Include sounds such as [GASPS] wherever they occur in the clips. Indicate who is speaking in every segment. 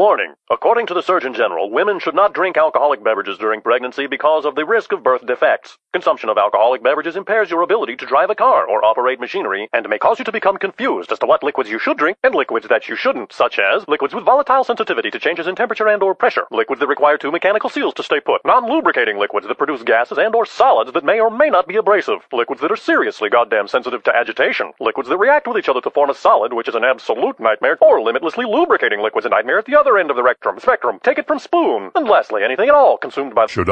Speaker 1: Warning. According to the Surgeon General, women should not drink alcoholic beverages during pregnancy because of the risk of birth defects. Consumption of alcoholic beverages impairs your ability to drive a car or operate machinery and may cause you to become confused as to what liquids you should drink and liquids that you shouldn't, such as liquids with volatile sensitivity to changes in temperature and or pressure, liquids that require two mechanical seals to stay put, non-lubricating liquids that produce gases and or solids that may or may not be abrasive, liquids that are seriously goddamn sensitive to agitation, liquids that react with each other to form a solid, which is an absolute nightmare, or limitlessly lubricating liquids a nightmare at the other end of the rectum, Spectrum. Take it from Spoon. And lastly, anything at all consumed by
Speaker 2: Should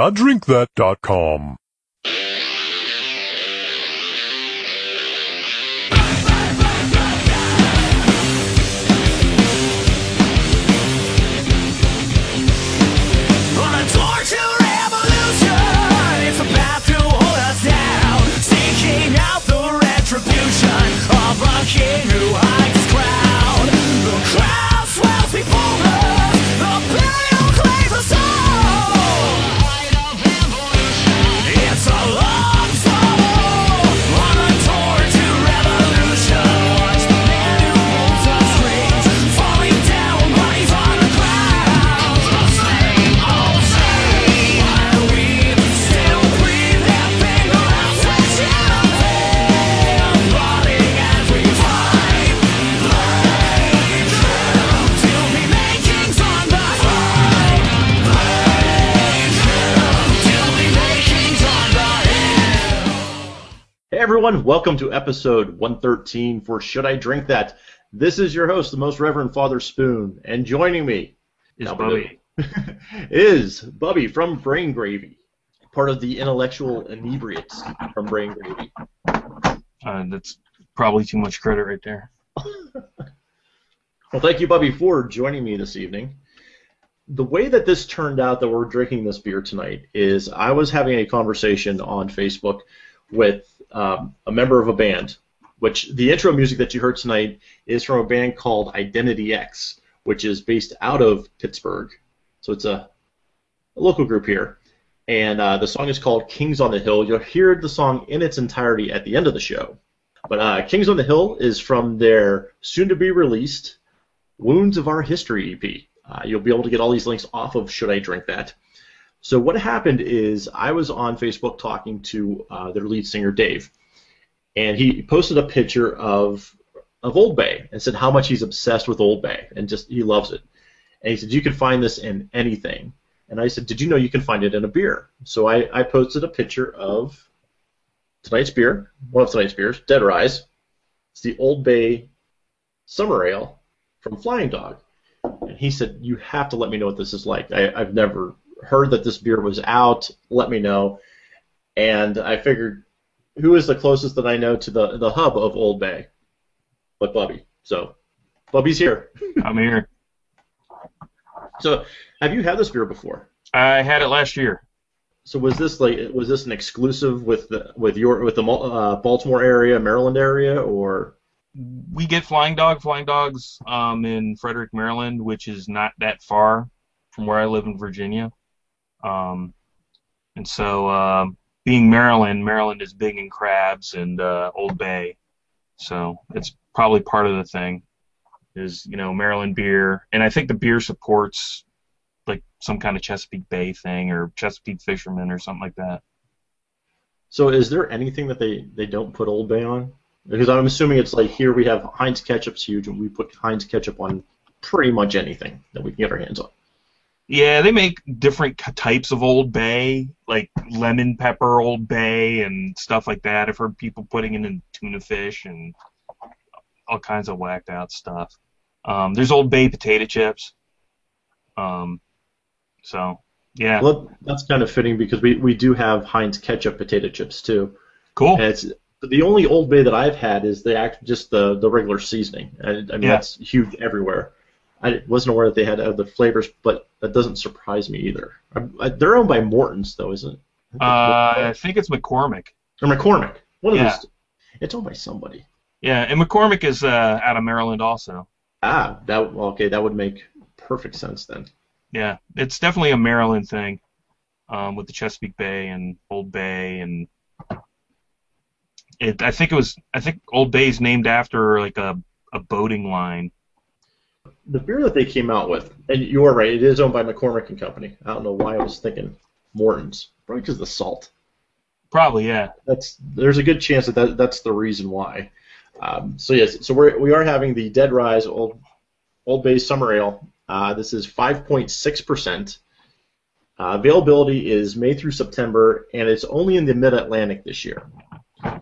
Speaker 3: Hey everyone, welcome to episode 113 for Should I Drink That? This is your host, the Most Reverend Father Spoon, and joining me
Speaker 4: Is Bubby. [LAUGHS]
Speaker 3: is Bubby from Brain Gravy, part of the intellectual inebriates from Brain Gravy.
Speaker 4: Uh, that's probably too much credit right there.
Speaker 3: Well, thank you, Bubby, for joining me this evening. The way that this turned out that we're drinking this beer tonight is I was having a conversation on Facebook with um, a member of a band, which the intro music that you heard tonight is from a band called Identity X, which is based out of Pittsburgh. So it's a, a local group here. And uh, the song is called Kings on the Hill. You'll hear the song in its entirety at the end of the show. But uh, Kings on the Hill is from their soon to be released Wounds of Our History EP. Uh, you'll be able to get all these links off of Should I Drink That. So what happened is I was on Facebook talking to uh, their lead singer Dave, and he posted a picture of of Old Bay and said how much he's obsessed with Old Bay and just he loves it. And he said you can find this in anything. And I said, did you know you can find it in a beer? So I, I posted a picture of tonight's beer, one of tonight's beers, Dead Rise. It's the Old Bay Summer Ale from Flying Dog. And he said, You have to let me know what this is like. I, I've never heard that this beer was out. Let me know. And I figured, who is the closest that I know to the, the hub of Old Bay? But Bubby. So, Bubby's here. [LAUGHS]
Speaker 4: I'm here.
Speaker 3: So, have you had this beer before?
Speaker 4: I had it last year.
Speaker 3: So was this like was this an exclusive with the with your with the uh, Baltimore area, Maryland area, or
Speaker 4: We get Flying Dog, Flying Dogs um, in Frederick, Maryland, which is not that far from where I live in Virginia. Um, and so, um being Maryland, Maryland is big in crabs and uh, Old Bay. So it's probably part of the thing. Is you know Maryland beer, and I think the beer supports like some kind of Chesapeake Bay thing or Chesapeake Fishermen or something like that.
Speaker 3: so is there anything that they they don't put Old Bay on? Because I'm assuming it's like here we have Heinz ketchup's huge, and we put Heinz ketchup on pretty much anything that we can get our hands on.
Speaker 4: Yeah, they make different types of Old Bay, like lemon pepper Old Bay and stuff like that. I've heard people putting it in tuna fish and all kinds of whacked out stuff. Um, there's Old Bay potato chips. Um, so yeah,
Speaker 3: Well, that's kind of fitting because we, we do have Heinz ketchup potato chips too,
Speaker 4: cool.
Speaker 3: and it's the only Old Bay that I've had is the act just the the regular seasoning. I, I mean
Speaker 4: Yeah.
Speaker 3: that's huge everywhere. I wasn't aware that they had other flavors, but that doesn't surprise me either. I, I, they're owned by Morton's though, isn't it?
Speaker 4: Uh, I think it's McCormick.
Speaker 3: or McCormick. One of
Speaker 4: Yeah.
Speaker 3: those. It's owned by somebody.
Speaker 4: Yeah, and McCormick is uh, out of Maryland also.
Speaker 3: Ah, that okay. That would make perfect sense then.
Speaker 4: Yeah, it's definitely a Maryland thing, um, with the Chesapeake Bay and Old Bay and it. I think it was. I think Old Bay is named after like a a boating line.
Speaker 3: The beer that they came out with, and you are right, it is owned by McCormick and Company. I don't know why I was thinking Morton's, probably because of the salt.
Speaker 4: Probably, yeah.
Speaker 3: That's there's a good chance that, that that's the reason why. Um, so yes, so we're we are having the Dead Rise Old Old Bay Summer Ale. Uh, this is 5.6 percent. Uh, availability is May through September, and it's only in the Mid Atlantic this year.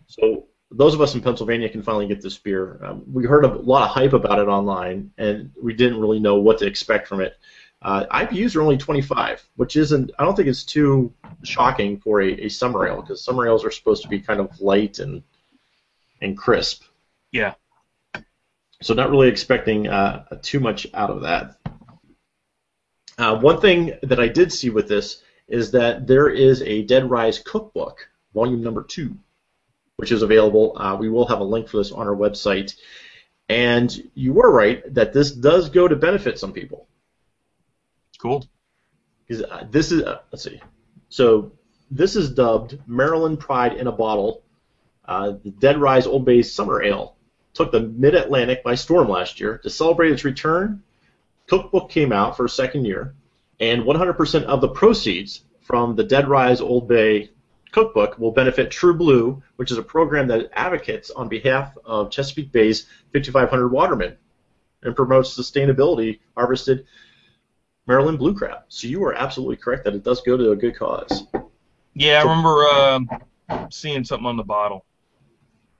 Speaker 3: So those of us in Pennsylvania can finally get this beer. Um, we heard a lot of hype about it online, and we didn't really know what to expect from it. Uh, IBUs are only 25, which isn't. I don't think it's too shocking for a, a summer ale because summer ales are supposed to be kind of light and and crisp.
Speaker 4: Yeah.
Speaker 3: So not really expecting uh, too much out of that. Uh, one thing that I did see with this is that there is a Dead Rise cookbook, volume number two, which is available. Uh, we will have a link for this on our website. And you were right that this does go to benefit some people.
Speaker 4: Cool.
Speaker 3: 'Cause, uh, this is uh, let's see. So this is dubbed Maryland Pride in a Bottle. Uh, the Dead Rise Old Bay Summer Ale took the Mid Atlantic by storm last year. To celebrate its return, cookbook came out for a second year, and 100% of the proceeds from the Dead Rise Old Bay cookbook will benefit True Blue, which is a program that advocates on behalf of Chesapeake Bay's 5,500 watermen and promotes sustainability harvested Maryland blue crab. So you are absolutely correct that it does go to a good cause.
Speaker 4: Yeah, I remember um, seeing something on the bottle.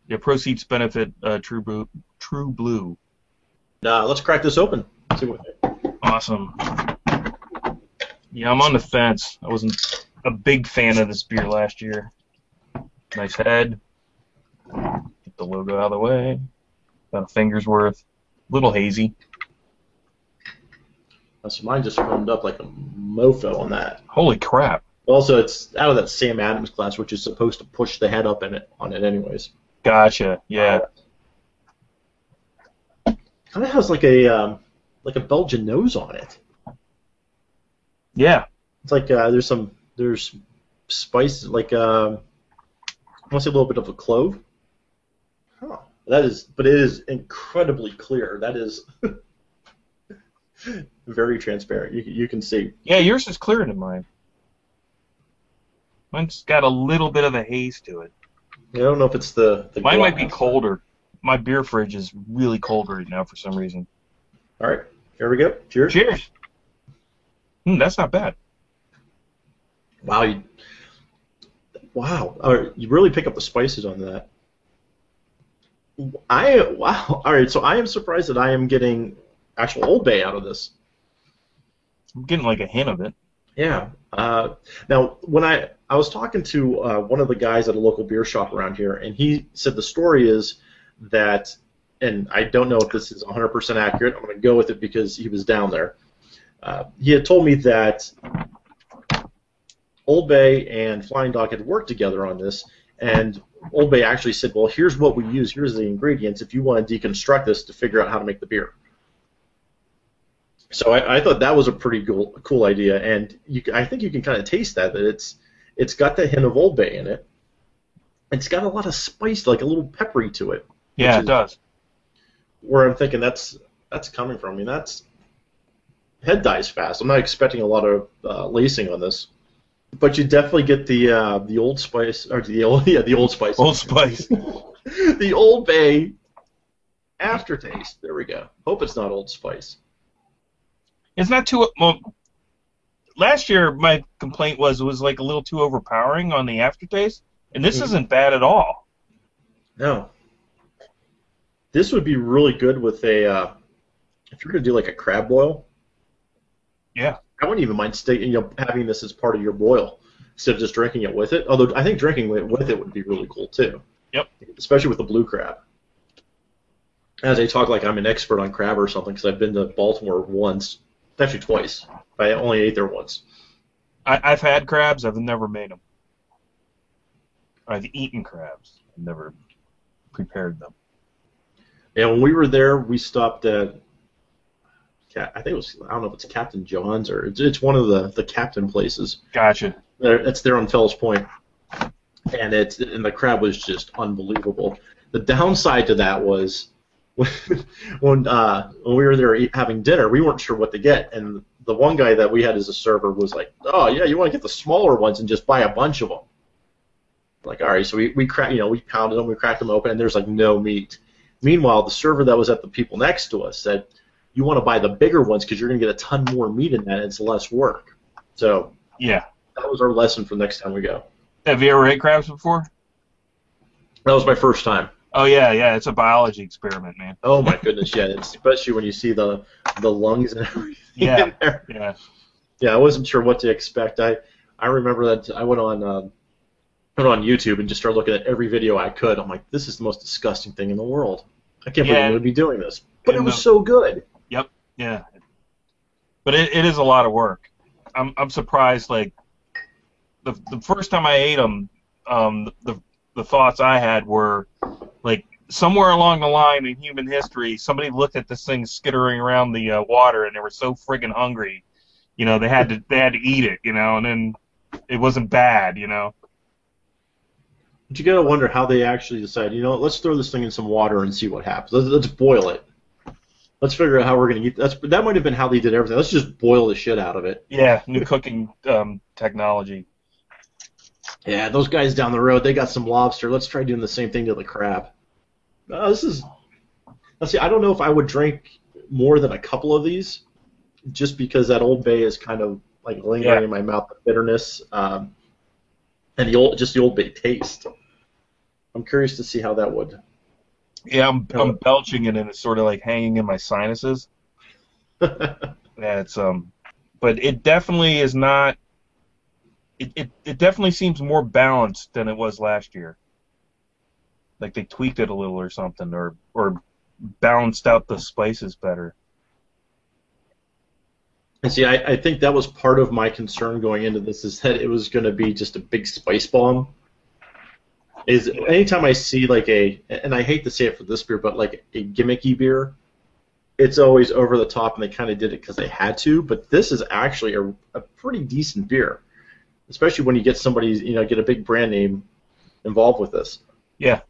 Speaker 4: Yeah, proceeds benefit uh, True Blue. True Blue.
Speaker 3: Now let's crack this open. See what,
Speaker 4: Awesome. Yeah, I'm on the fence. I wasn't a big fan of this beer last year. Nice head. Get the logo out of the way. About a finger's worth. Little hazy.
Speaker 3: so mine just foamed up like a mofo on that.
Speaker 4: Holy crap.
Speaker 3: Also, it's out of that Sam Adams class, which is supposed to push the head up in it on it, anyways.
Speaker 4: Gotcha. Yeah.
Speaker 3: Kind of has like a um, like a Belgian nose on it.
Speaker 4: Yeah.
Speaker 3: It's like uh, there's some there's spice like um, I want to say a little bit of a clove. Huh. That is, but it is incredibly clear. That is [LAUGHS] very transparent. You you can see.
Speaker 4: Yeah, yours is clearer than mine. Mine's got a little bit of a haze to it.
Speaker 3: I don't know if it's the, the
Speaker 4: Mine might be
Speaker 3: glass.
Speaker 4: colder. My beer fridge is really cold right now for some reason.
Speaker 3: All right, here we go. Cheers.
Speaker 4: Cheers. Hmm, that's not bad.
Speaker 3: Wow, you, wow, right, you really pick up the spices on that. I wow. [LAUGHS] All right, so I am surprised that I am getting actual Old Bay out of this.
Speaker 4: I'm getting like a hint of it.
Speaker 3: Yeah. Uh, now, when I I was talking to uh, one of the guys at a local beer shop around here, and he said the story is that, and I don't know if this is 100% accurate. I'm going to go with it because he was down there. Uh, he had told me that Old Bay and Flying Dog had worked together on this, and Old Bay actually said, "Well, here's what we use. Here's the ingredients. If you want to deconstruct this to figure out how to make the beer." So I, I thought that was a pretty cool, cool idea, and you, I think you can kind of taste that that it's it's got the hint of Old Bay in it. It's got a lot of spice, like a little peppery to it.
Speaker 4: Yeah, it does.
Speaker 3: Where I'm thinking that's that's coming from. I mean, that's head dies fast. I'm not expecting a lot of uh, lacing on this, but you definitely get the uh, the Old Spice or the old [LAUGHS] yeah the Old Spice
Speaker 4: Old Spice. [LAUGHS]
Speaker 3: the Old Bay aftertaste. There we go. Hope it's not Old Spice.
Speaker 4: It's not too well. Last year, my complaint was it was like a little too overpowering on the aftertaste, and this
Speaker 3: Mhm.
Speaker 4: isn't bad at all.
Speaker 3: No. This would be really good with a uh, if you're gonna do like a crab boil.
Speaker 4: Yeah.
Speaker 3: I wouldn't even mind stay, you know having this as part of your boil instead of just drinking it with it. Although I think drinking it with it would be really cool too.
Speaker 4: Yep.
Speaker 3: Especially with the blue crab. As I talk like I'm an expert on crab or something because I've been to Baltimore once, actually twice. I only ate there once.
Speaker 4: I, I've had crabs. I've never made them. I've eaten crabs. I've never prepared them.
Speaker 3: And when we were there, we stopped at. I think it was. I don't know if it's Captain John's or it's, it's one of the the Captain places.
Speaker 4: Gotcha.
Speaker 3: There- It's there on Fells Point, and it's and the crab was just unbelievable. The downside to that was [LAUGHS] when uh, when we were there having dinner, we weren't sure what to get, and the one guy that we had as a server was like, "Oh yeah, you want to get the smaller ones and just buy a bunch of them." Like, all right, so we we crack, you know, we pounded them, we cracked them open, and there's like no meat. Meanwhile, the server that was at the people next to us said, "You want to buy the bigger ones because you're going to get a ton more meat in that, and it's less work." So
Speaker 4: Yeah.
Speaker 3: that was our lesson for next time we go.
Speaker 4: Have you ever ate crabs before?
Speaker 3: That was my first time.
Speaker 4: Oh yeah, yeah. It's a biology experiment, man.
Speaker 3: Oh my goodness, yeah, it's- especially when you see the the lungs and [LAUGHS] everything
Speaker 4: Yeah.
Speaker 3: in there.
Speaker 4: Yeah.
Speaker 3: Yeah, I wasn't sure what to expect. I I remember that I went on um, went on YouTube and just started looking at every video I could. I'm like, this is the most disgusting thing in the world. I can't believe
Speaker 4: Yeah.
Speaker 3: I'm going to be doing this, but it was
Speaker 4: the-
Speaker 3: so good.
Speaker 4: Yeah. But it, it is a lot of work. I'm I'm surprised. Like the the first time I ate them, um, the the thoughts I had were like somewhere along the line in human history, somebody looked at this thing skittering around the uh, water and they were so friggin' hungry, you know, they had to they had to eat it, you know, and then it wasn't bad, you know.
Speaker 3: But you got to wonder how they actually decided. You know, let's throw this thing in some water and see what happens. Let's, let's boil it. Let's figure out how we're going to eat. That's that might have been how they did everything. Let's just boil the shit out of it.
Speaker 4: Yeah, new cooking um, technology.
Speaker 3: Yeah, those guys down the road, they got some lobster. Let's try doing the same thing to the crab. Uh, this is. Let's see. I don't know if I would drink more than a couple of these, just because that Old Bay is kind of like lingering
Speaker 4: Yeah.
Speaker 3: in my mouth, the bitterness, um, and the old just the Old Bay taste. I'm curious to see how that would.
Speaker 4: Yeah, I'm. I'm belching it and it's sort of like hanging in my sinuses. [LAUGHS] Yeah, it's um, but it definitely is not. It, it it definitely seems more balanced than it was last year. Like they tweaked it a little or something, or or balanced out the spices better.
Speaker 3: And see, I, I think that was part of my concern going into this is that it was going to be just a big spice bomb. Is anytime I see like a, and I hate to say it for this beer, but like a gimmicky beer, it's always over the top, and they kind of did it because they had to. But this is actually a, a pretty decent beer, especially when you get somebody, you know, get a big brand name involved with this.
Speaker 4: Yeah,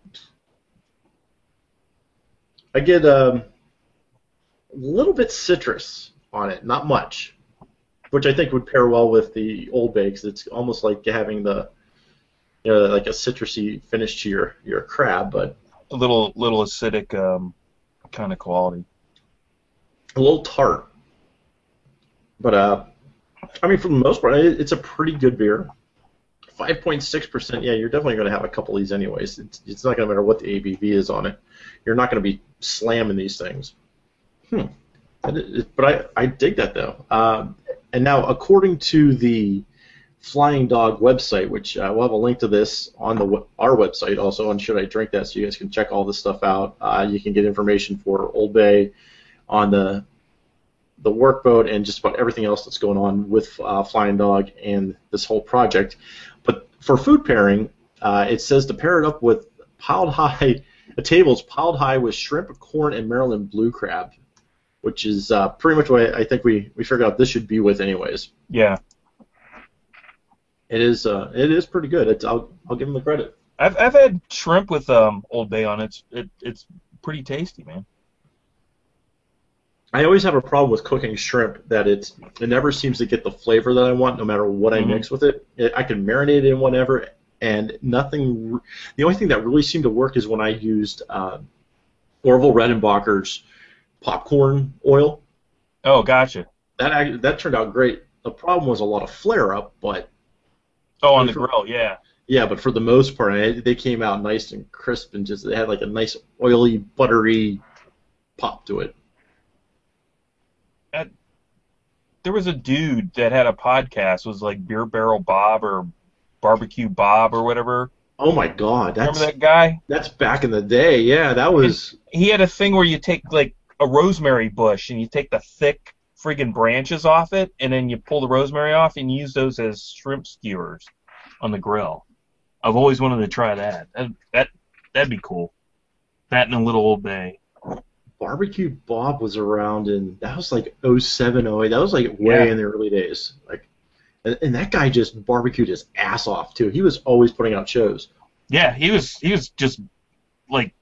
Speaker 3: I get um, a little bit citrus on it, not much, which I think would pair well with the Old Bay 'cause it's almost like having the, you know, like a citrusy finish to your your crab, but
Speaker 4: a little little acidic um, kind of quality.
Speaker 3: a little tart. But uh, I mean, for the most part, it- it's a pretty good beer. Five point six percent. Yeah, you're definitely going to have a couple of these anyways. It's, it's not going to matter what the ABV is on it. You're not going to be slamming these things. Hmm. But, I, I dig that though. Um, and now, according to the Flying Dog website, which uh, we'll have a link to this on the our website also on Should I Drink That, so you guys can check all this stuff out. Uh, you can get information for Old Bay on the the workboat and just about everything else that's going on with uh, Flying Dog and this whole project. But for food pairing, uh, it says to pair it up with piled high, a table's piled high with shrimp, corn, and Maryland blue crab, which is uh, pretty much what I think we, we figured out this should be with anyways.
Speaker 4: Yeah,
Speaker 3: It is uh, it is pretty good. It's, I'll, I'll give them the credit.
Speaker 4: I've I've had shrimp with um Old Bay on it. It's it, it's pretty tasty, man.
Speaker 3: I always have a problem with cooking shrimp that it's it never seems to get the flavor that I want no matter what I
Speaker 4: Mhm.
Speaker 3: mix with it. it. I can marinate it in whatever, and nothing. The only thing that really seemed to work is when I used uh, Orville Redenbacher's popcorn oil.
Speaker 4: Oh, gotcha.
Speaker 3: That that turned out great. The problem was a lot of flare up, but
Speaker 4: Oh, on the grill, yeah.
Speaker 3: yeah, but for the most part, I, they came out nice and crisp and just they had like a nice oily, buttery pop to it.
Speaker 4: There was a dude that had a podcast. Was like Beer Barrel Bob or Barbecue Bob or whatever.
Speaker 3: Oh my god, that's
Speaker 4: Remember that guy?
Speaker 3: that's back in the day. Yeah, that was.
Speaker 4: He had a thing where you take like a rosemary bush and you take the thick friggin' branches off it, and then you pull the rosemary off and use those as shrimp skewers on the grill. I've always wanted to try that. That that that'd be cool. That and a little Old Bay.
Speaker 3: Barbecue Bob was around in that was like 07, 08. That was like way
Speaker 4: Yeah.
Speaker 3: in the early days. Like, and, and that guy just barbecued his ass off too. He was always putting out shows.
Speaker 4: Yeah, he was he was just like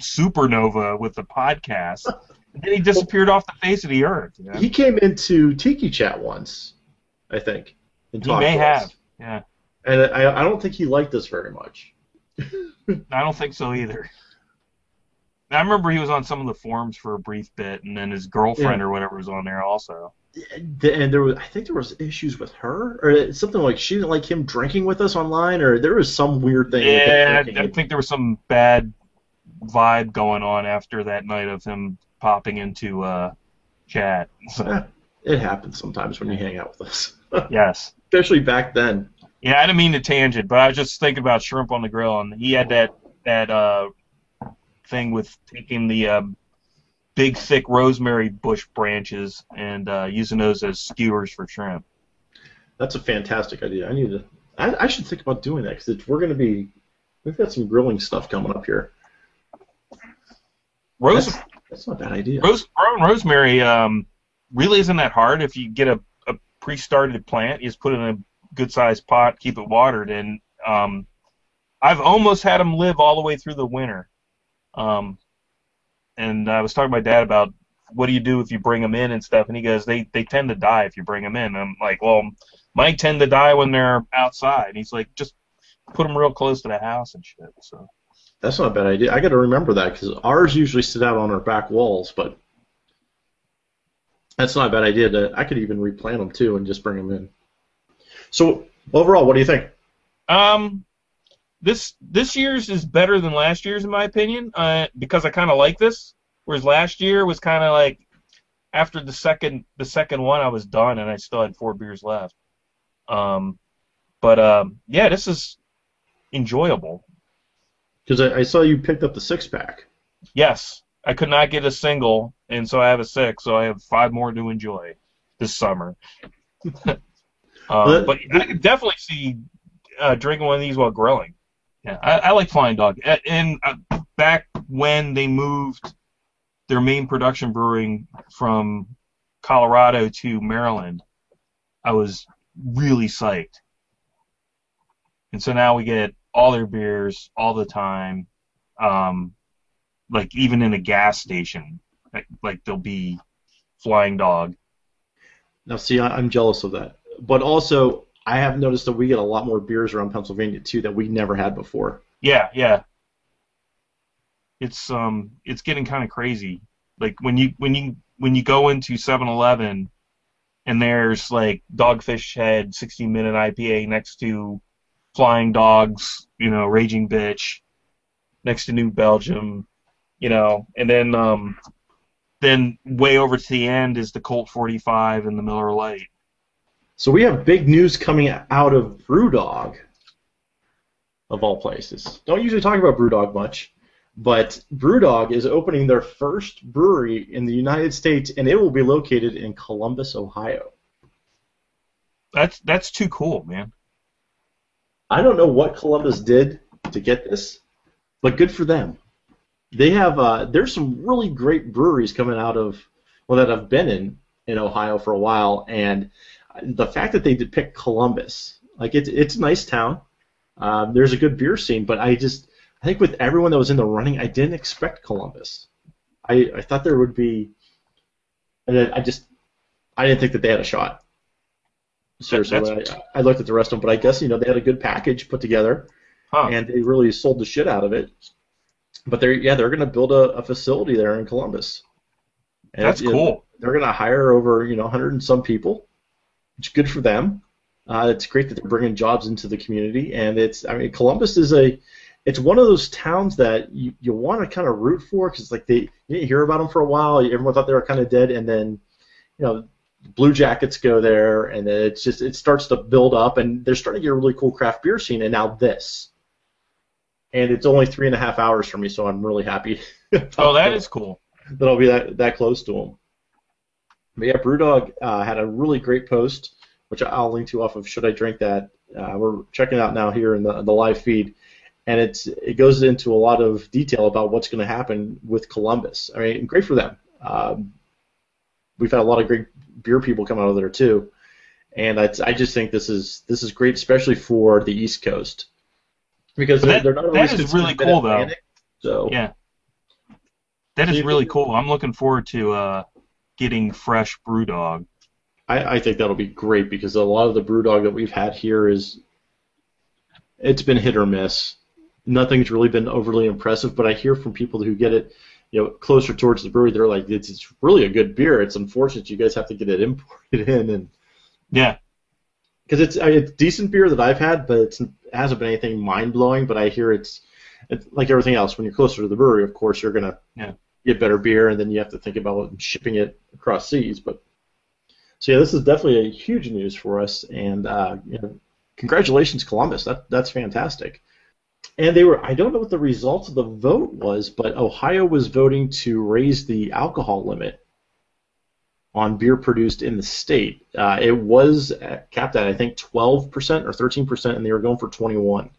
Speaker 4: supernova with the podcast. [LAUGHS] and then he disappeared off the face of the earth. You know?
Speaker 3: He came into Tiki Chat once, I think. and
Speaker 4: He may
Speaker 3: to us.
Speaker 4: have. Yeah.
Speaker 3: And I, I don't think he liked us very much. [LAUGHS]
Speaker 4: I don't think so either. I remember he was on some of the forums for a brief bit, and then his girlfriend
Speaker 3: Yeah.
Speaker 4: or whatever was on there also.
Speaker 3: And there was, I think there was issues with her, or something like she didn't like him drinking with us online, or there was some weird thing.
Speaker 4: Yeah, I think there was some bad vibe going on after that night of him popping into uh, chat. [LAUGHS] So, [LAUGHS]
Speaker 3: it happens sometimes when you hang out with us, [LAUGHS]
Speaker 4: yes.
Speaker 3: especially back then.
Speaker 4: Yeah, I didn't mean to tangent, but I was just thinking about shrimp on the grill, and he had that that uh, thing with taking the um, big, thick rosemary bush branches and uh, using those as skewers for shrimp.
Speaker 3: That's a fantastic idea. I need to. I, I should think about doing that because we're going to be. We've got some grilling stuff coming up here.
Speaker 4: Rose,
Speaker 3: That's, that's not a bad idea.
Speaker 4: rose, growing rosemary um, really isn't that hard. If you get a, a pre-started plant, you just put it in a good-sized pot, keep it watered, and um, I've almost had them live all the way through the winter. Um, and I was talking to my dad about what do you do if you bring them in and stuff, and he goes, they they tend to die if you bring them in. I'm like, well, mine tend to die when they're outside. And he's like, just put them real close to the house and shit. So
Speaker 3: That's not a bad idea. I got to remember that because ours usually sit out on our back walls, but that's not a bad idea. To I could even replant them too and just bring them in. So overall, what do you think?
Speaker 4: Um, this this year's is better than last year's in my opinion, uh, because I kind of like this. Whereas last year was kind of like after the second the second one I was done and I still had four beers left. Um, but um, yeah, this is enjoyable.
Speaker 3: Because I, I saw you picked up the six pack.
Speaker 4: Yes, I could not get a single, and so I have a six, so I have five more to enjoy this summer. um, [LAUGHS]
Speaker 3: Well,
Speaker 4: but I could definitely see uh, drinking one of these while grilling. Yeah, I, I like Flying Dog. And uh, back when they moved their main production brewing from Colorado to Maryland, I was really psyched. And so now we get all their beers all the time. Um, like even in a gas station, like, like there'll be Flying Dog.
Speaker 3: Now, see, I, I'm jealous of that. But also, I have noticed that we get a lot more beers around Pennsylvania too that we never had before.
Speaker 4: Yeah, yeah. It's um it's getting kind of crazy. Like when you when you when you go into 7-Eleven and there's like Dogfish Head 60 minute IPA next to Flying Dogs, you know, Raging Bitch next to New Belgium, you know, and then um then way over to the end is the Colt 45 and the Miller Lite.
Speaker 3: So we have big news coming out of BrewDog, of all places. Don't usually talk about BrewDog much, but BrewDog is opening their first brewery in the United States, and it will be located in Columbus, Ohio.
Speaker 4: That's that's too cool, man.
Speaker 3: I don't know what Columbus did to get this, but good for them. They have uh, there's some really great breweries coming out of well that I've been in in Ohio for a while, and the fact that they did pick Columbus, like it's it's a nice town. Um, there's a good beer scene, but I just I think with everyone that was in the running, I didn't expect Columbus. I I thought there would be, and I just I didn't think that they had a shot. Seriously,
Speaker 4: That's-
Speaker 3: I, I looked at the rest of them, but I guess you know they had a good package put together
Speaker 4: Huh.
Speaker 3: and they really sold the shit out of it. But they're yeah, they're going to build a, a facility there in Columbus. And
Speaker 4: That's cool.
Speaker 3: They're going to hire over you know 100 and some people, which is good for them. Uh, it's great that they're bringing jobs into the community, and it's I mean Columbus is a it's one of those towns that you, you want to kind of root for because like they you didn't hear about them for a while. Everyone thought they were kind of dead, and then you know Blue Jackets go there, and it's just it starts to build up, and they're starting to get a really cool craft beer scene. And now this, and it's only three and a half hours from me, so I'm really happy. [LAUGHS]
Speaker 4: Oh, that is cool.
Speaker 3: that I'll be that that close to them. But yeah, BrewDog uh, had a really great post, which I'll link to off of Should I Drink That. Uh, we're checking out now here in the the live feed, and it's it goes into a lot of detail about what's going to happen with Columbus. I mean, great for them. Um, we've had a lot of great beer people come out of there too, and I, I just think this is this is great, especially for the East Coast, because they're,
Speaker 4: that-
Speaker 3: they're not
Speaker 4: that is really cool, though.
Speaker 3: So
Speaker 4: Yeah. That is
Speaker 3: See,
Speaker 4: really cool. I'm looking forward to uh, getting fresh BrewDog.
Speaker 3: I, I think that'll be great because a lot of the BrewDog that we've had here is it's been hit or miss. Nothing's really been overly impressive, but I hear from people who get it, you know, closer towards the brewery, they're like, it's, it's really a good beer. It's unfortunate you guys have to get it imported [LAUGHS] in, and
Speaker 4: Yeah,
Speaker 3: because it's it's decent beer that I've had, but it's, it hasn't been anything mind blowing. But I hear it's, it's like everything else. When you're closer to the brewery, of course, you're gonna
Speaker 4: Yeah.
Speaker 3: get better beer, and then you have to think about shipping it across seas. But so yeah, this is definitely a huge news for us, and uh, you know, congratulations, Columbus. That that's fantastic. And they were I don't know what the result of the vote was, but Ohio was voting to raise the alcohol limit on beer produced in the state. Uh, it was capped at I think 12% or 13%, and they were going for 21.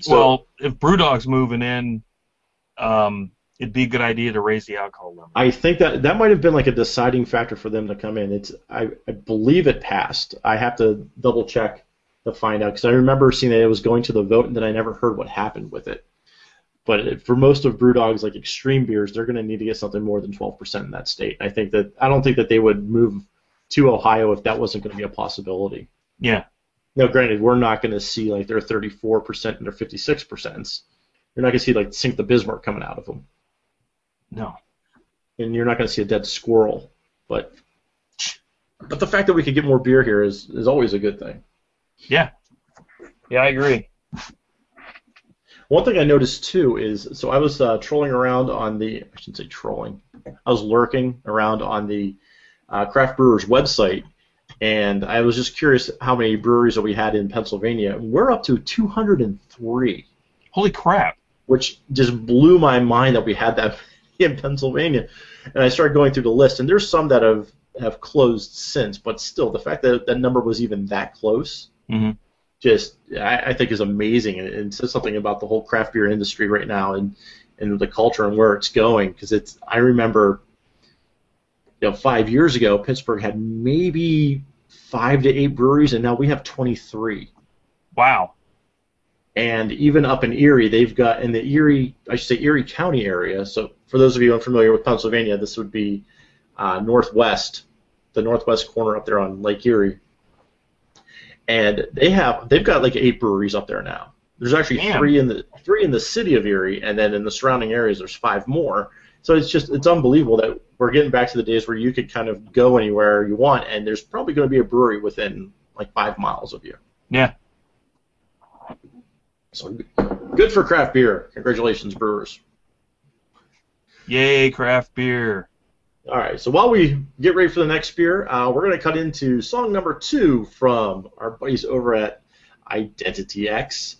Speaker 3: So-
Speaker 4: well, if BrewDog's moving in, um, it'd be a good idea to raise the alcohol limit.
Speaker 3: I think that that might have been like a deciding factor for them to come in. It's I, I believe it passed. I have to double check to find out because I remember seeing that it was going to the vote, and then I never heard what happened with it. But for most of BrewDog's like extreme beers, they're going to need to get something more than 12% in that state. I think that I don't think that they would move to Ohio if that wasn't going to be a possibility.
Speaker 4: yeah,
Speaker 3: Now, granted, we're not going to see like their 34% and their 56%. You're not going to see like Sink the Bismarck coming out of them,
Speaker 4: no,
Speaker 3: and you're not going to see a dead squirrel. But but the fact that we could get more beer here is is always a good thing.
Speaker 4: Yeah, yeah, I agree.
Speaker 3: One thing I noticed too is so I was uh, trolling around on the I shouldn't say trolling. I was lurking around on the uh, craft brewers website, and I was just curious how many breweries that we had in Pennsylvania. We're up to 203.
Speaker 4: Holy crap!
Speaker 3: which just blew my mind that we had that in Pennsylvania. And I started going through the list, and there's some that have have closed since, but still, the fact that that number was even that close,
Speaker 4: Mhm.
Speaker 3: just I, I think is amazing, and it says something about the whole craft beer industry right now and and the culture and where it's going. Because it's I remember, you know, five years ago, Pittsburgh had maybe five to eight breweries, and now we have 23
Speaker 4: Wow.
Speaker 3: and even up in Erie, they've got in the Erie, I should say Erie County area. So for those of you unfamiliar with Pennsylvania, this would be uh, northwest, the northwest corner up there on Lake Erie, and they have they've got like eight breweries up there now. There's actually
Speaker 4: Damn.
Speaker 3: three in the three in the city of Erie, and then in the surrounding areas, there's five more. So it's just it's unbelievable that we're getting back to the days where you could kind of go anywhere you want, and there's probably going to be a brewery within like five miles of you.
Speaker 4: Yeah.
Speaker 3: So good for craft beer. Congratulations, brewers.
Speaker 4: Yay, craft beer.
Speaker 3: All right, so while we get ready for the next beer, uh, we're going to cut into song number two from our buddies over at Identity X.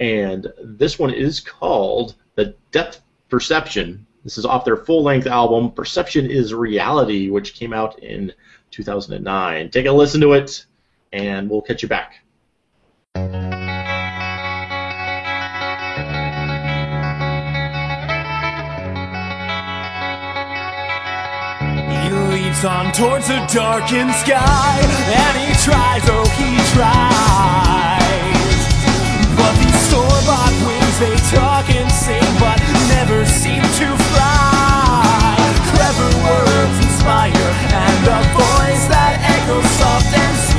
Speaker 3: And this one is called The Depth Perception. This is off their full length album, Perception is Reality, which came out in 2009. Take a listen to it, and we'll catch you back.
Speaker 5: On towards a darkened sky, and he tries, oh, he tries. But these store-bought wings, they talk and sing, but never seem to fly. Clever words inspire, and a voice that echoes soft and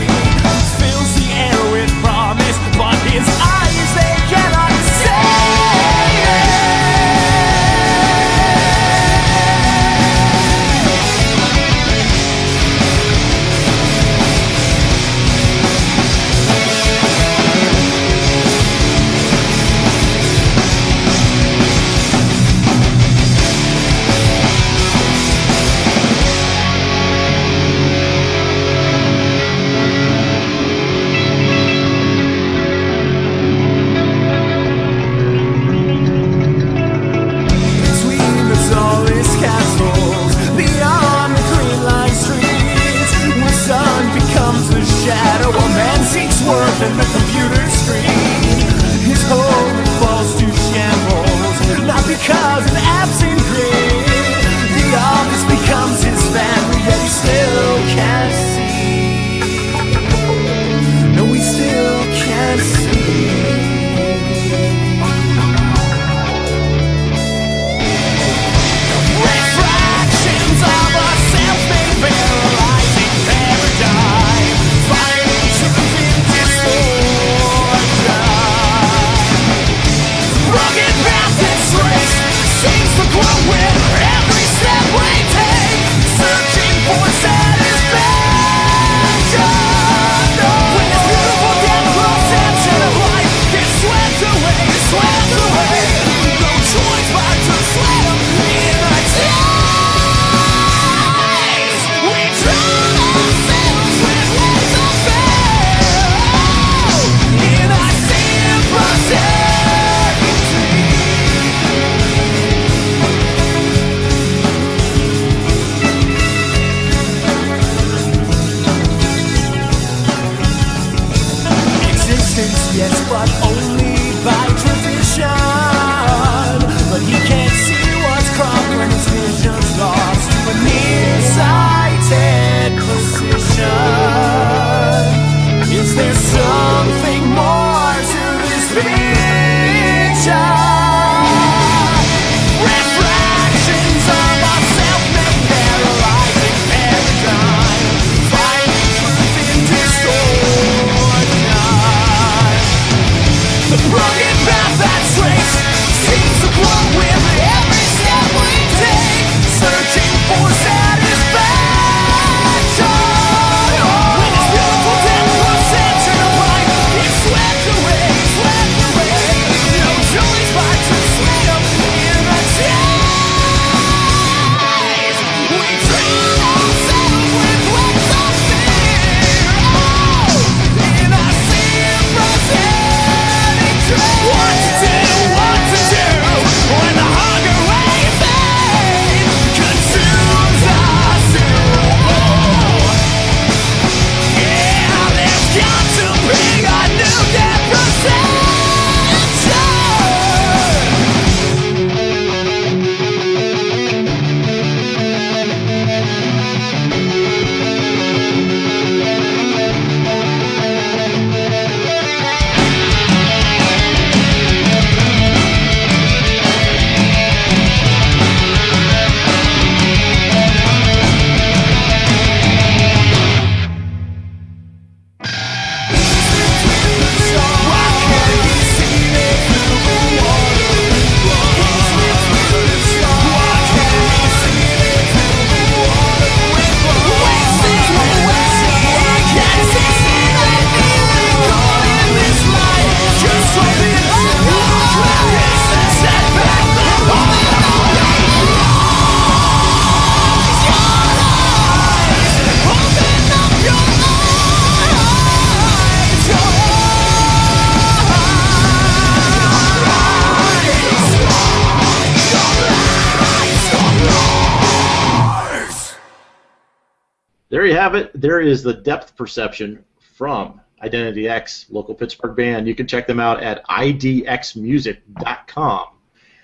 Speaker 3: it. There is the depth perception from Identity X, local Pittsburgh band. You can check them out at idxmusic.com.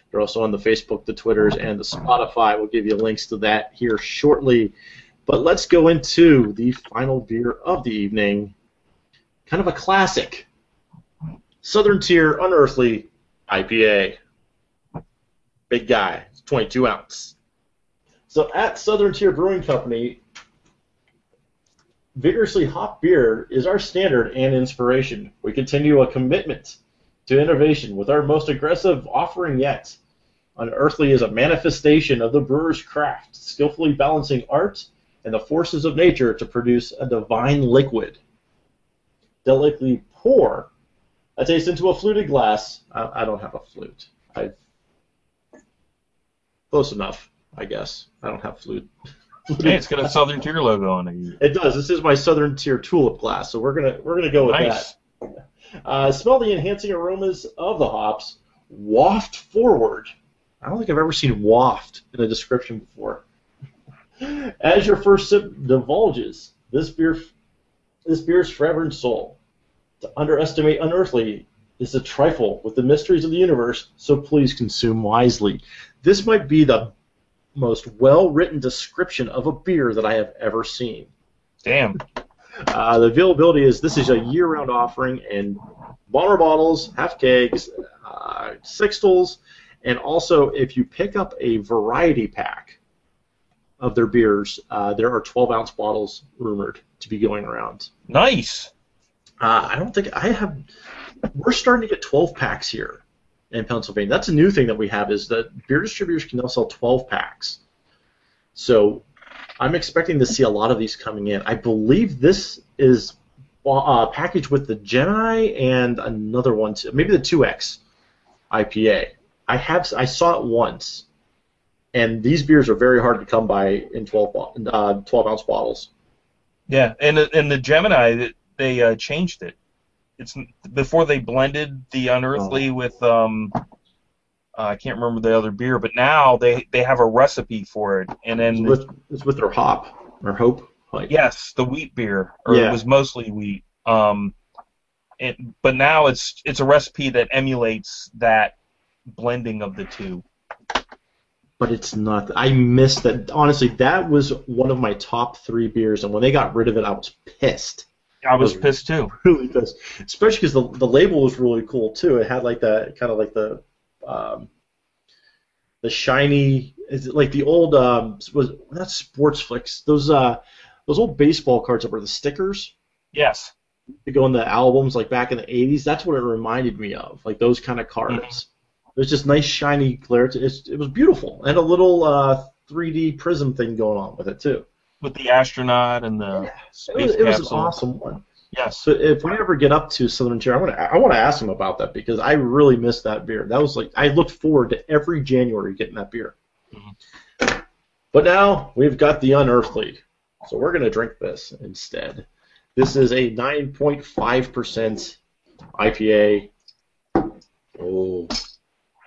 Speaker 3: They're also on the Facebook, the Twitters, and the Spotify. We'll give you links to that here shortly. But let's go into the final beer of the evening. Kind of a classic. Southern Tier Unearthly IPA. Big guy. 22 ounce. So at Southern Tier Brewing Company, vigorously hop beer is our standard and inspiration. We continue a commitment to innovation with our most aggressive offering yet. Unearthly is a manifestation of the brewer's craft, skillfully balancing art and the forces of nature to produce a divine liquid. Delicately pour a taste into a fluted glass. I, I don't have a flute. I close enough, I guess. I don't have flute.
Speaker 4: Hey, it's got a Southern Tier logo on it.
Speaker 3: It does. This is my Southern Tier tulip glass, so we're gonna we're gonna go with
Speaker 4: Nice.
Speaker 3: that. Uh, smell the enhancing aromas of the hops. Waft forward. I don't think I've ever seen waft in a description before. As your first sip divulges, this beer this beer's forever and soul. To underestimate unearthly is a trifle with the mysteries of the universe, so please consume wisely. This might be the most well written description of a beer that I have ever seen.
Speaker 4: Damn.
Speaker 3: Uh, the availability is this is a year-round offering in bomber bottles, half kegs, uh, sixtels, and also if you pick up a variety pack of their beers, uh, there are 12-ounce bottles rumored to be going around.
Speaker 4: Nice.
Speaker 3: Uh, I don't think I have. We're starting to get 12 packs here in Pennsylvania. That's a new thing that we have is that beer distributors can now sell 12 packs. So I'm expecting to see a lot of these coming in. I believe this is uh, packaged with the Gemini and another one, too, maybe the 2X IPA. I have I saw it once, and these beers are very hard to come by in 12 uh, 12 ounce bottles.
Speaker 4: Yeah, and and the Gemini they uh, changed it. It's before they blended the unearthly
Speaker 3: Oh.
Speaker 4: with um. Uh, I can't remember the other beer, but now they, they have a recipe for it, and
Speaker 3: It's
Speaker 4: then
Speaker 3: with, it's with their hop or hope. Like,
Speaker 4: yes, the wheat beer, or
Speaker 3: Yeah.
Speaker 4: it was mostly wheat. Um, it, but now it's it's a recipe that emulates that blending of the two.
Speaker 3: but it's not. I missed that. Honestly, that was one of my top three beers, and when they got rid of it, I was pissed.
Speaker 4: I was pissed too. [LAUGHS]
Speaker 3: Really pissed, especially because the the label was really cool too. It had like that kind of like the um, the shiny. Is it like the old um, was not Sportflics? Those uh those old baseball cards that were the stickers
Speaker 4: Yes.
Speaker 3: to go in the albums like back in the 80s. That's what it reminded me of, like those kind of cards. It was just nice shiny glare. It's, it was beautiful and a little uh, 3D prism thing going on with it too.
Speaker 4: With the astronaut and the
Speaker 3: It was,
Speaker 4: space
Speaker 3: it was an
Speaker 4: capsule.
Speaker 3: awesome one.
Speaker 4: Yes.
Speaker 3: So if we ever get up to Southern Tier, I want to I want to ask him about that because I really missed that beer. That was like I looked forward to every January getting that beer. But now we've got the Unearthly, so we're gonna drink this instead. This is a 9.5% IPA. Oh,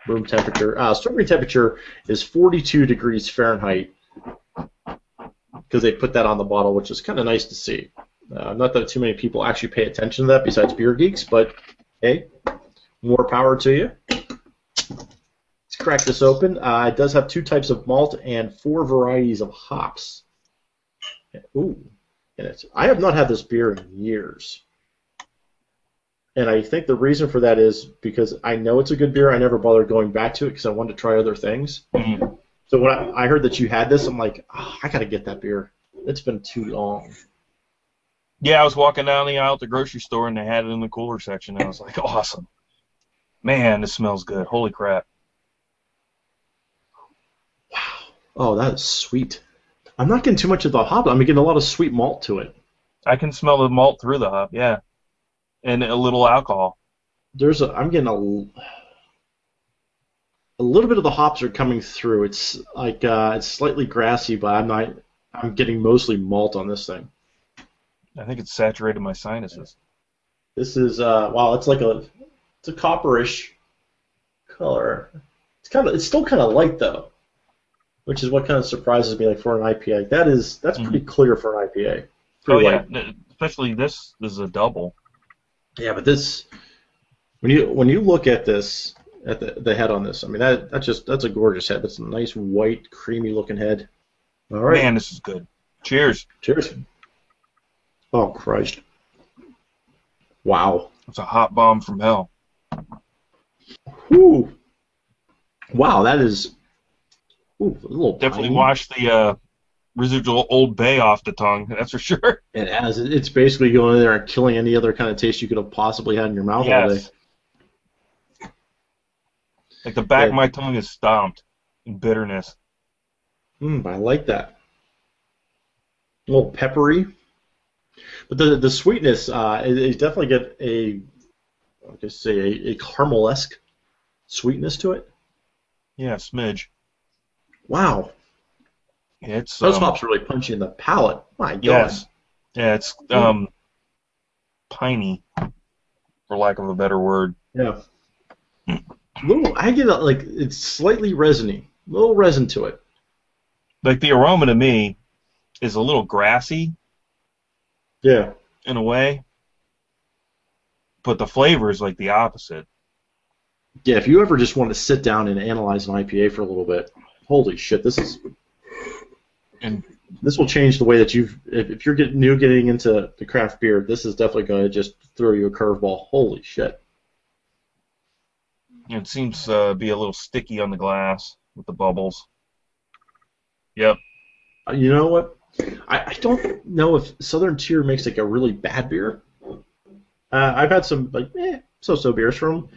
Speaker 3: room temperature. Uh, serving temperature is 42 degrees Fahrenheit because they put that on the bottle, which is kind of nice to see. Uh, not that too many people actually pay attention to that besides beer geeks, but hey, more power to you. Let's crack this open. Uh, it does have two types of malt and four varieties of hops. Ooh, in it. I have not had this beer in years. And I think the reason for that is because I know it's a good beer. I never bothered going back to it because I wanted to try other things.
Speaker 4: Mhm.
Speaker 3: So when I, I heard that you had this, I'm like, oh, I got to get that beer. It's been too long.
Speaker 4: Yeah, I was walking down the aisle at the grocery store and they had it in the cooler section. And I was like, [LAUGHS] awesome. Man, this smells good. Holy crap. Wow.
Speaker 3: Oh, that is sweet. I'm not getting too much of the hop. I'm getting a lot of sweet malt to it.
Speaker 4: I can smell the malt through the hop, yeah. And a little alcohol.
Speaker 3: There's a. I'm getting a. A little bit of the hops are coming through. It's like uh, it's slightly grassy, but I'm not. I'm getting mostly malt on this thing.
Speaker 4: I think it's saturated my sinuses.
Speaker 3: This is uh, wow. It's like a. It's a copperish color. It's kind of. It's still kind of light though, which is what kind of surprises me. Like for an IPA, that is that's pretty clear for an IPA.
Speaker 4: Oh
Speaker 3: Pretty
Speaker 4: yeah,
Speaker 3: light.
Speaker 4: especially this, this is a double.
Speaker 3: Yeah, but this when you when you look at this at the the head on this, I mean that that's just that's a gorgeous head. That's a nice white, creamy looking head. All right,
Speaker 4: Man, this is good. Cheers.
Speaker 3: cheers. Oh Christ! Wow.
Speaker 4: It's a hot bomb from hell.
Speaker 3: Whew. Wow, that is. Ooh, a little
Speaker 4: Definitely
Speaker 3: piney.
Speaker 4: wash the uh, residual Old Bay off the tongue. [LAUGHS] That's for sure.
Speaker 3: It has. It's basically going in there and killing any other kind of taste you could have possibly had in your mouth all day.
Speaker 4: Like the back of my tongue is stomped in bitterness.
Speaker 3: Mm, I like that. A little peppery, but the the sweetness, uh, it, it definitely get a, I guess say a, a caramel-esque sweetness to it.
Speaker 4: Yeah, smidge.
Speaker 3: Wow,
Speaker 4: It's
Speaker 3: those
Speaker 4: um,
Speaker 3: hops really punch you in the palate. My God.
Speaker 4: Yes. Yeah, it's um piney, for lack of a better word.
Speaker 3: Yeah. Little, I get a, like it's slightly resiny, A little resin to it.
Speaker 4: Like the aroma to me is a little grassy
Speaker 3: Yeah.
Speaker 4: in a way, but the flavor is like the opposite.
Speaker 3: Yeah. If you ever just want to sit down and analyze an IPA for a little bit, holy shit, this is
Speaker 4: And
Speaker 3: this will change the way that you've if, if you're getting new getting into the craft beer this is definitely going to just throw you a curveball holy shit
Speaker 4: it seems to uh, be a little sticky on the glass with the bubbles. Yep.
Speaker 3: Uh, you know what I, I don't know if southern tier makes like a really bad beer uh, i've had some like eh, so-so beers from them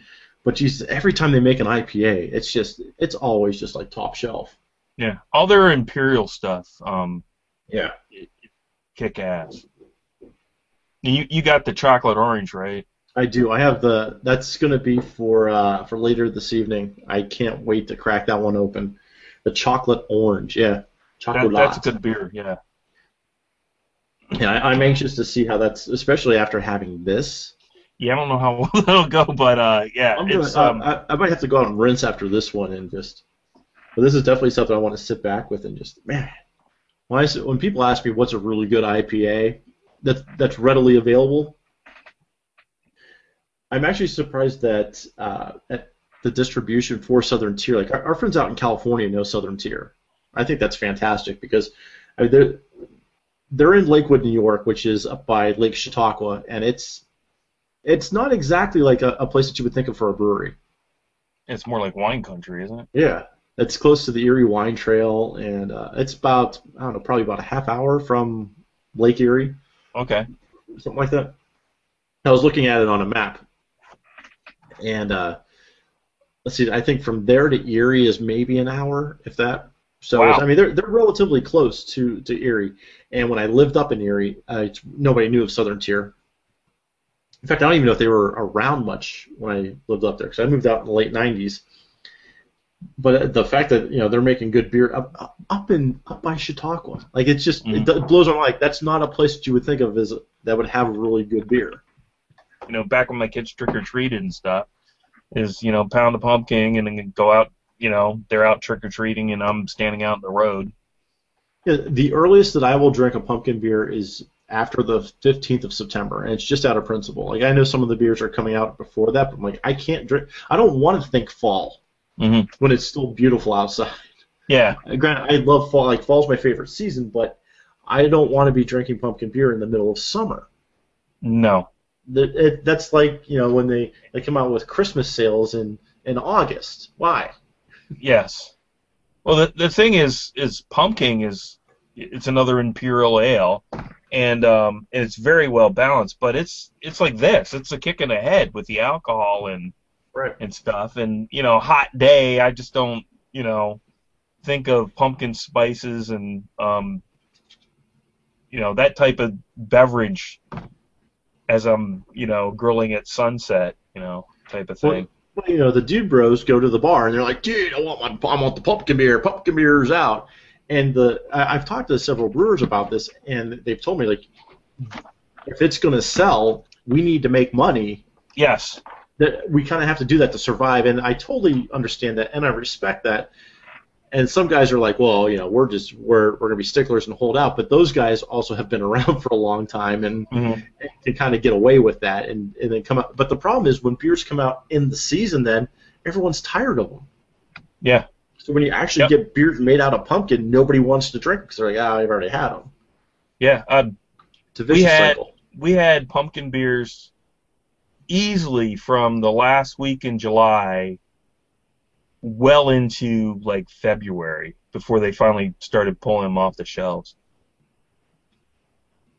Speaker 3: but geez, every time they make an ipa it's just it's always just like top shelf
Speaker 4: Yeah. All their imperial stuff, um,
Speaker 3: yeah
Speaker 4: kick ass. You you got the chocolate orange, right?
Speaker 3: I do i have the that's going to be for uh, for later this evening i can't wait to crack that one open the chocolate orange yeah
Speaker 4: That,
Speaker 3: chocolate
Speaker 4: that's a good beer. Yeah.
Speaker 3: Yeah, I, I'm anxious to see how that's, especially after having this.
Speaker 4: Yeah, I don't know how [LAUGHS] well that'll go, but uh, yeah,
Speaker 3: I'm gonna,
Speaker 4: it's
Speaker 3: uh,
Speaker 4: um,
Speaker 3: I, I might have to go out and rinse after this one and just. But this is definitely something I want to sit back with and just man. When I when people ask me what's a really good IPA that's that's readily available, I'm actually surprised that uh, at the distribution for Southern Tier, like our, our friends out in California know Southern Tier. I think that's fantastic because I mean, they're they're in Lakewood, New York, which is up by Lake Chautauqua, and it's it's not exactly like a, a place that you would think of for a brewery.
Speaker 4: It's more like wine country, isn't it?
Speaker 3: Yeah, it's close to the Erie Wine Trail, and uh, it's about I don't know, probably about a half hour from Lake Erie,
Speaker 4: Okay.
Speaker 3: something like that. I was looking at it on a map, and uh, let's see, I think from there to Erie is maybe an hour, if that. So
Speaker 4: Wow.
Speaker 3: I mean, they're they're relatively close to to Erie. And when I lived up in Erie, uh, nobody knew of Southern Tier. In fact, I don't even know if they were around much when I lived up there because I moved out in the late '90s. But the fact that you know they're making good beer up, up- in up by Chautauqua, like it's just it,
Speaker 4: Mhm.
Speaker 3: it blows my mind. Like that's not a place that you would think of as that would have really good beer.
Speaker 4: You know, back when my kids trick or treated and stuff, is you know pound a pumpkin and then go out. You know, they're out trick or treating and I'm standing out in the road.
Speaker 3: Yeah, the earliest that I will drink a pumpkin beer is after the 15th of September, and it's just out of principle. Like I know some of the beers are coming out before that, but I'm like I can't drink. I don't want to think fall
Speaker 4: hmm
Speaker 3: when it's still beautiful outside.
Speaker 4: Yeah. [LAUGHS]
Speaker 3: Granted, I love fall. Like fall's my favorite season, but I don't want to be drinking pumpkin beer in the middle of summer.
Speaker 4: No.
Speaker 3: That it, that's like you know when they, they come out with Christmas sales in in August. Why?
Speaker 4: Yes. Well, the the thing is, is Pumking is it's another imperial ale, and um, and it's very well balanced. But it's it's like this. It's a kick in the head with the alcohol and
Speaker 3: Right.
Speaker 4: and stuff. And you know, hot day. I just don't you know think of pumpkin spices and um, you know that type of beverage as I'm you know grilling at sunset. You know, type of thing.
Speaker 3: well, you know, the dude bros go to the bar and they're like, "Dude, I want my, I want the pumpkin beer. Pumpkin beer's out." And the I, I've talked to several brewers about this, and they've told me like, if it's going to sell, we need to make money.
Speaker 4: Yes.
Speaker 3: That we kind of have to do that to survive, and I totally understand that, and I respect that. And some guys are like, well, you know, we're just we're we're gonna be sticklers and hold out, but those guys also have been [LAUGHS] around for a long time and
Speaker 4: Mhm.
Speaker 3: can kind of get away with that and, and then come out. But the problem is when beers come out in the season, then everyone's tired of them.
Speaker 4: Yeah.
Speaker 3: So when you actually
Speaker 4: Yep.
Speaker 3: get beers made out of pumpkin, nobody wants to drink because they're like, ah, I've already had them.
Speaker 4: Yeah. Uh,
Speaker 3: It's a vicious
Speaker 4: had-
Speaker 3: cycle.
Speaker 4: we had pumpkin beers easily from the last week in July well into like February before they finally started pulling them off the shelves.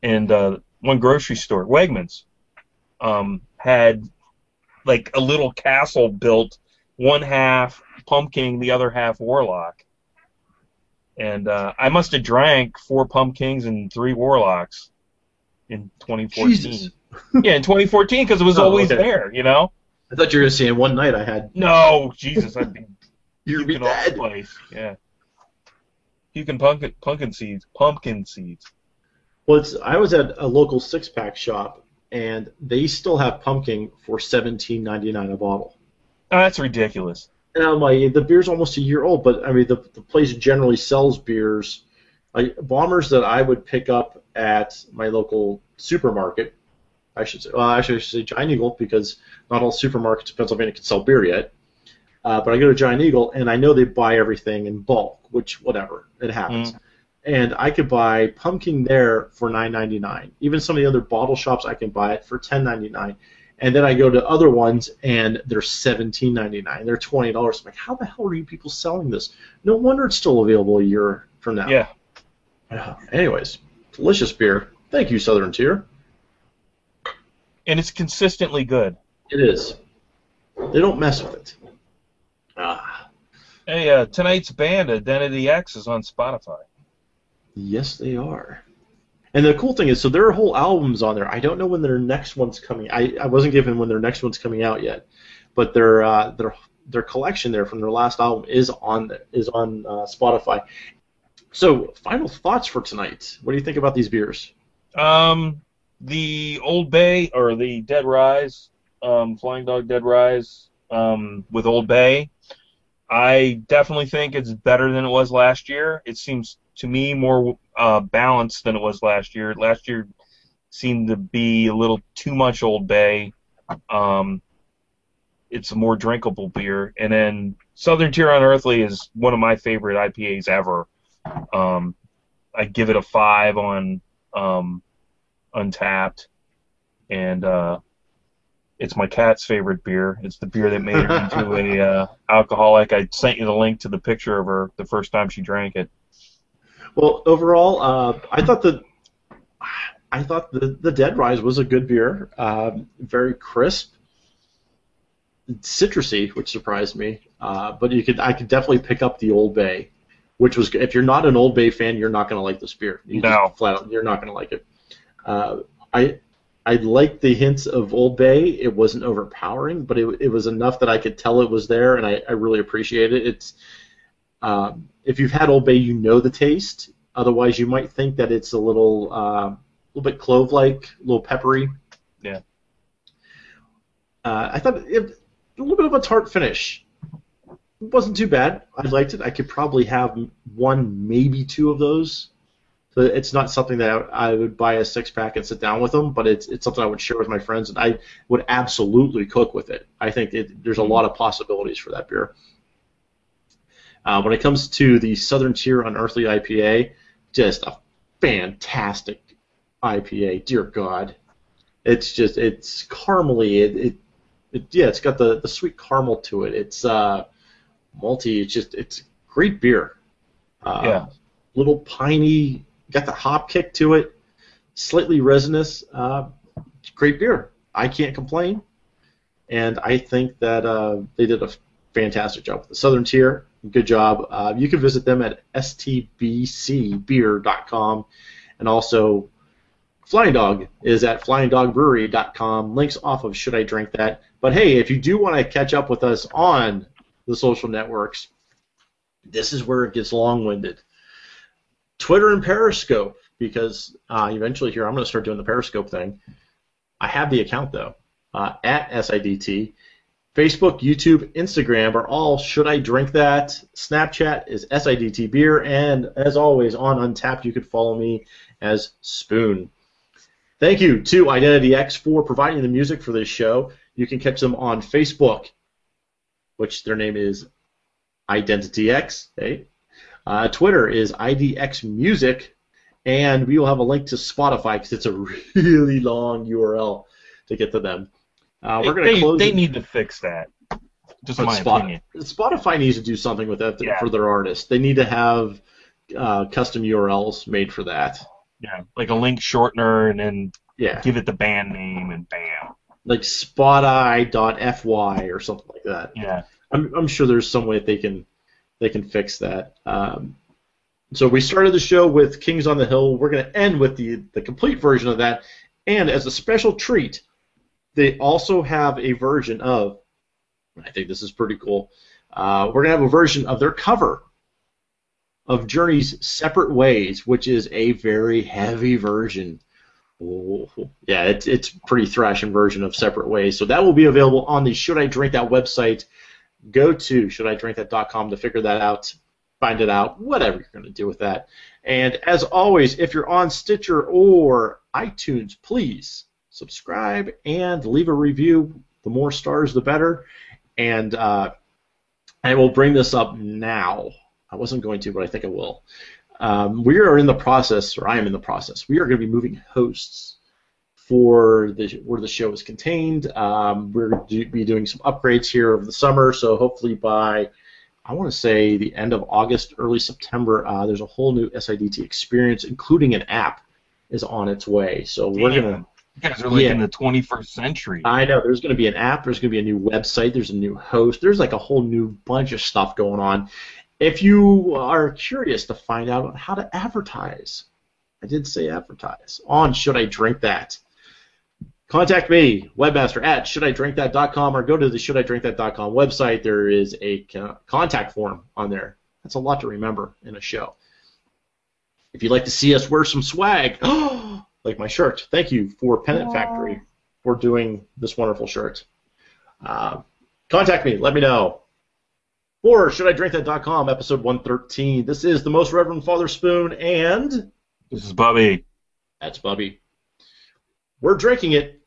Speaker 4: And uh, one grocery store, Wegmans, um, had like a little castle built, one half Pumking, the other half warlock. And uh, I must have drank four Pumkings and three warlocks in 2014
Speaker 3: Jesus. [LAUGHS]
Speaker 4: yeah, in 2014 because it was
Speaker 3: Oh,
Speaker 4: always
Speaker 3: okay.
Speaker 4: there, you know.
Speaker 3: I thought you were going to say in one night I had
Speaker 4: No, Jesus, I'd be [LAUGHS]
Speaker 3: you'd be
Speaker 4: puking all the
Speaker 3: dead.
Speaker 4: place. Yeah, puking pumpkin pumpkin seeds, pumpkin seeds.
Speaker 3: Well, it's, I was at a local six pack shop and they still have Pumking for seventeen ninety nine a bottle.
Speaker 4: Oh, that's ridiculous.
Speaker 3: And I'm like, the beer's almost a year old, but I mean, the, the place generally sells beers, like bombers that I would pick up at my local supermarket. I should say, well, actually, I should say Giant Eagle because not all supermarkets in Pennsylvania can sell beer yet. Uh, but I go to Giant Eagle and I know they buy everything in bulk, which whatever it happens. And I could buy Pumking there for nine ninety nine. Even some of the other bottle shops, I can buy it for ten ninety nine. And then I go to other ones and they're seventeen ninety nine. They're twenty dollars. I'm like, how the hell are you people selling this? No wonder it's still available a year from now.
Speaker 4: Yeah,
Speaker 3: Yeah. Anyways, delicious beer. Thank you, Southern Tier.
Speaker 4: And it's consistently good.
Speaker 3: It is. They don't mess with it. Ah,
Speaker 4: Hey, uh, tonight's band Identity X is on Spotify.
Speaker 3: yes, they are. And the cool thing is, so there are whole album's on there. I don't know when their next one's coming. I, I wasn't given when their next one's coming out yet, but their uh, their their collection there from their last album is on is on uh, Spotify. So, final thoughts for tonight. What do you think about these beers?
Speaker 4: Um, the Old Bay or the Dead Rise, um, Flying Dog Dead Rise, um, with Old Bay. I definitely think it's better than it was last year. It seems to me more uh, balanced than it was last year. Last year seemed to be a little too much Old Bay. Um, it's a more drinkable beer, and then Southern Tier Unearthly is one of my favorite IPAs ever. Um, I give it a five on um, Untappd, and uh, it's my cat's favorite beer. It's the beer that made her into a [LAUGHS] uh, alcoholic. I sent you the link to the picture of her the first time she drank it.
Speaker 3: Well, overall, uh, I thought the I thought the the Dead Rise was a good beer. Um, very crisp, citrusy, which surprised me. Uh, but you could I could definitely pick up the Old Bay, which was if you're not an Old Bay fan, you're not going to like this beer. You
Speaker 4: No.
Speaker 3: flat out, you're not going to like it. Uh, I I liked the hints of Old Bay. It wasn't overpowering, but it, it was enough that I could tell it was there, and I, I really appreciate it. It's um, if you've had Old Bay, you know the taste. Otherwise, you might think that it's a little uh, little bit clove-like, a little peppery.
Speaker 4: Yeah.
Speaker 3: Uh, I thought it, a little bit of a tart finish. It wasn't too bad. I liked it. I could probably have one, maybe two of those. So it's not something that I would buy a six pack and sit down with them, but it's it's something I would share with my friends, and I would absolutely cook with it. I think it, there's a lot of possibilities for that beer. Uh, when it comes to the Southern Tier Unearthly IPA, just a fantastic IPA. Dear God, it's just it's caramely. It, it, it yeah, it's got the, the sweet caramel to it. It's uh, malty. It's just it's great beer. Uh,
Speaker 4: Yeah.
Speaker 3: Little piney, got the hop kick to it. Slightly resinous. Uh, great beer. I can't complain. And I think that uh, they did a fantastic job with the Southern Tier. Good job. Uh, you can visit them at stbcbeer.com, and also Flying Dog is at flyingdogbrewery.com. Links off of Should I Drink That. But hey, if you do want to catch up with us on the social networks, this is where it gets long-winded. Twitter and Periscope, because uh, eventually here I'm going to start doing the Periscope thing. I have the account though uh, at SIDT. Facebook, YouTube, Instagram are all Should I Drink That? Snapchat is SIDT Beer, and as always on Untappd, you could follow me as Spoon. Thank you to Identity X for providing the music for this show. You can catch them on Facebook, which their name is Identity X. Hey. Uh, Twitter is IDX Music, and we will have a link to Spotify because it's a [LAUGHS] really long URL to get to them. Uh, we're going to
Speaker 4: they,
Speaker 3: close.
Speaker 4: they need to fix that. Just my
Speaker 3: Spot-
Speaker 4: opinion.
Speaker 3: Spotify needs to do something with that
Speaker 4: Yeah.
Speaker 3: for their artists. They need to have uh, custom URLs made for that.
Speaker 4: Yeah, like a link shortener, and then
Speaker 3: Yeah,
Speaker 4: give it the band name, and bam.
Speaker 3: like spoti.fy or something like that.
Speaker 4: Yeah.
Speaker 3: I'm, I'm sure there's some way that they can they can fix that. Um, so we started the show with Kings on the Hill. We're going to end with the the complete version of that, and as a special treat, they also have a version of. I think this is pretty cool. Uh, we're going to have a version of their cover of Journey's "Separate Ways," which is a very heavy version. Ooh, yeah, it's it's pretty thrashing version of "Separate Ways." So that will be available on the Should I Drink That website go to shouldidrinkthat.com to figure that out, find it out, whatever you're going to do with that. And as always, if you're on Stitcher or iTunes, please subscribe and leave a review. The more stars, the better. And uh, I will bring this up now. I wasn't going to, but I think I will. Um, we are in the process, or I am in the process. We are going to be moving hosts for the where the show is contained. Um, we're going to be doing some upgrades here over the summer, so hopefully by I want to say the end of August, early September, uh, there's a whole new SIDT experience, including an app, is on its way. So we're gonna.
Speaker 4: You guys are like
Speaker 3: Yeah.
Speaker 4: in the 21st century.
Speaker 3: I know there's going to be an app. There's going to be a new website. There's a new host. There's like a whole new bunch of stuff going on. If you are curious to find out how to advertise, I did say advertise on Should I Drink That. Contact me, webmaster at shouldidrinkthat.com, or go to the shouldidrinkthat.com website. There is a contact form on there. That's a lot to remember in a show. If you'd like to see us wear some swag, [GASPS] like my shirt, thank you for Pennant Factory for doing this wonderful shirt. Uh, contact me, let me know. Or shouldidrinkthat.com, episode 113. This is the most Reverend Father Spoon, and
Speaker 4: This is Bobby.
Speaker 3: that's Bobby. We're drinking it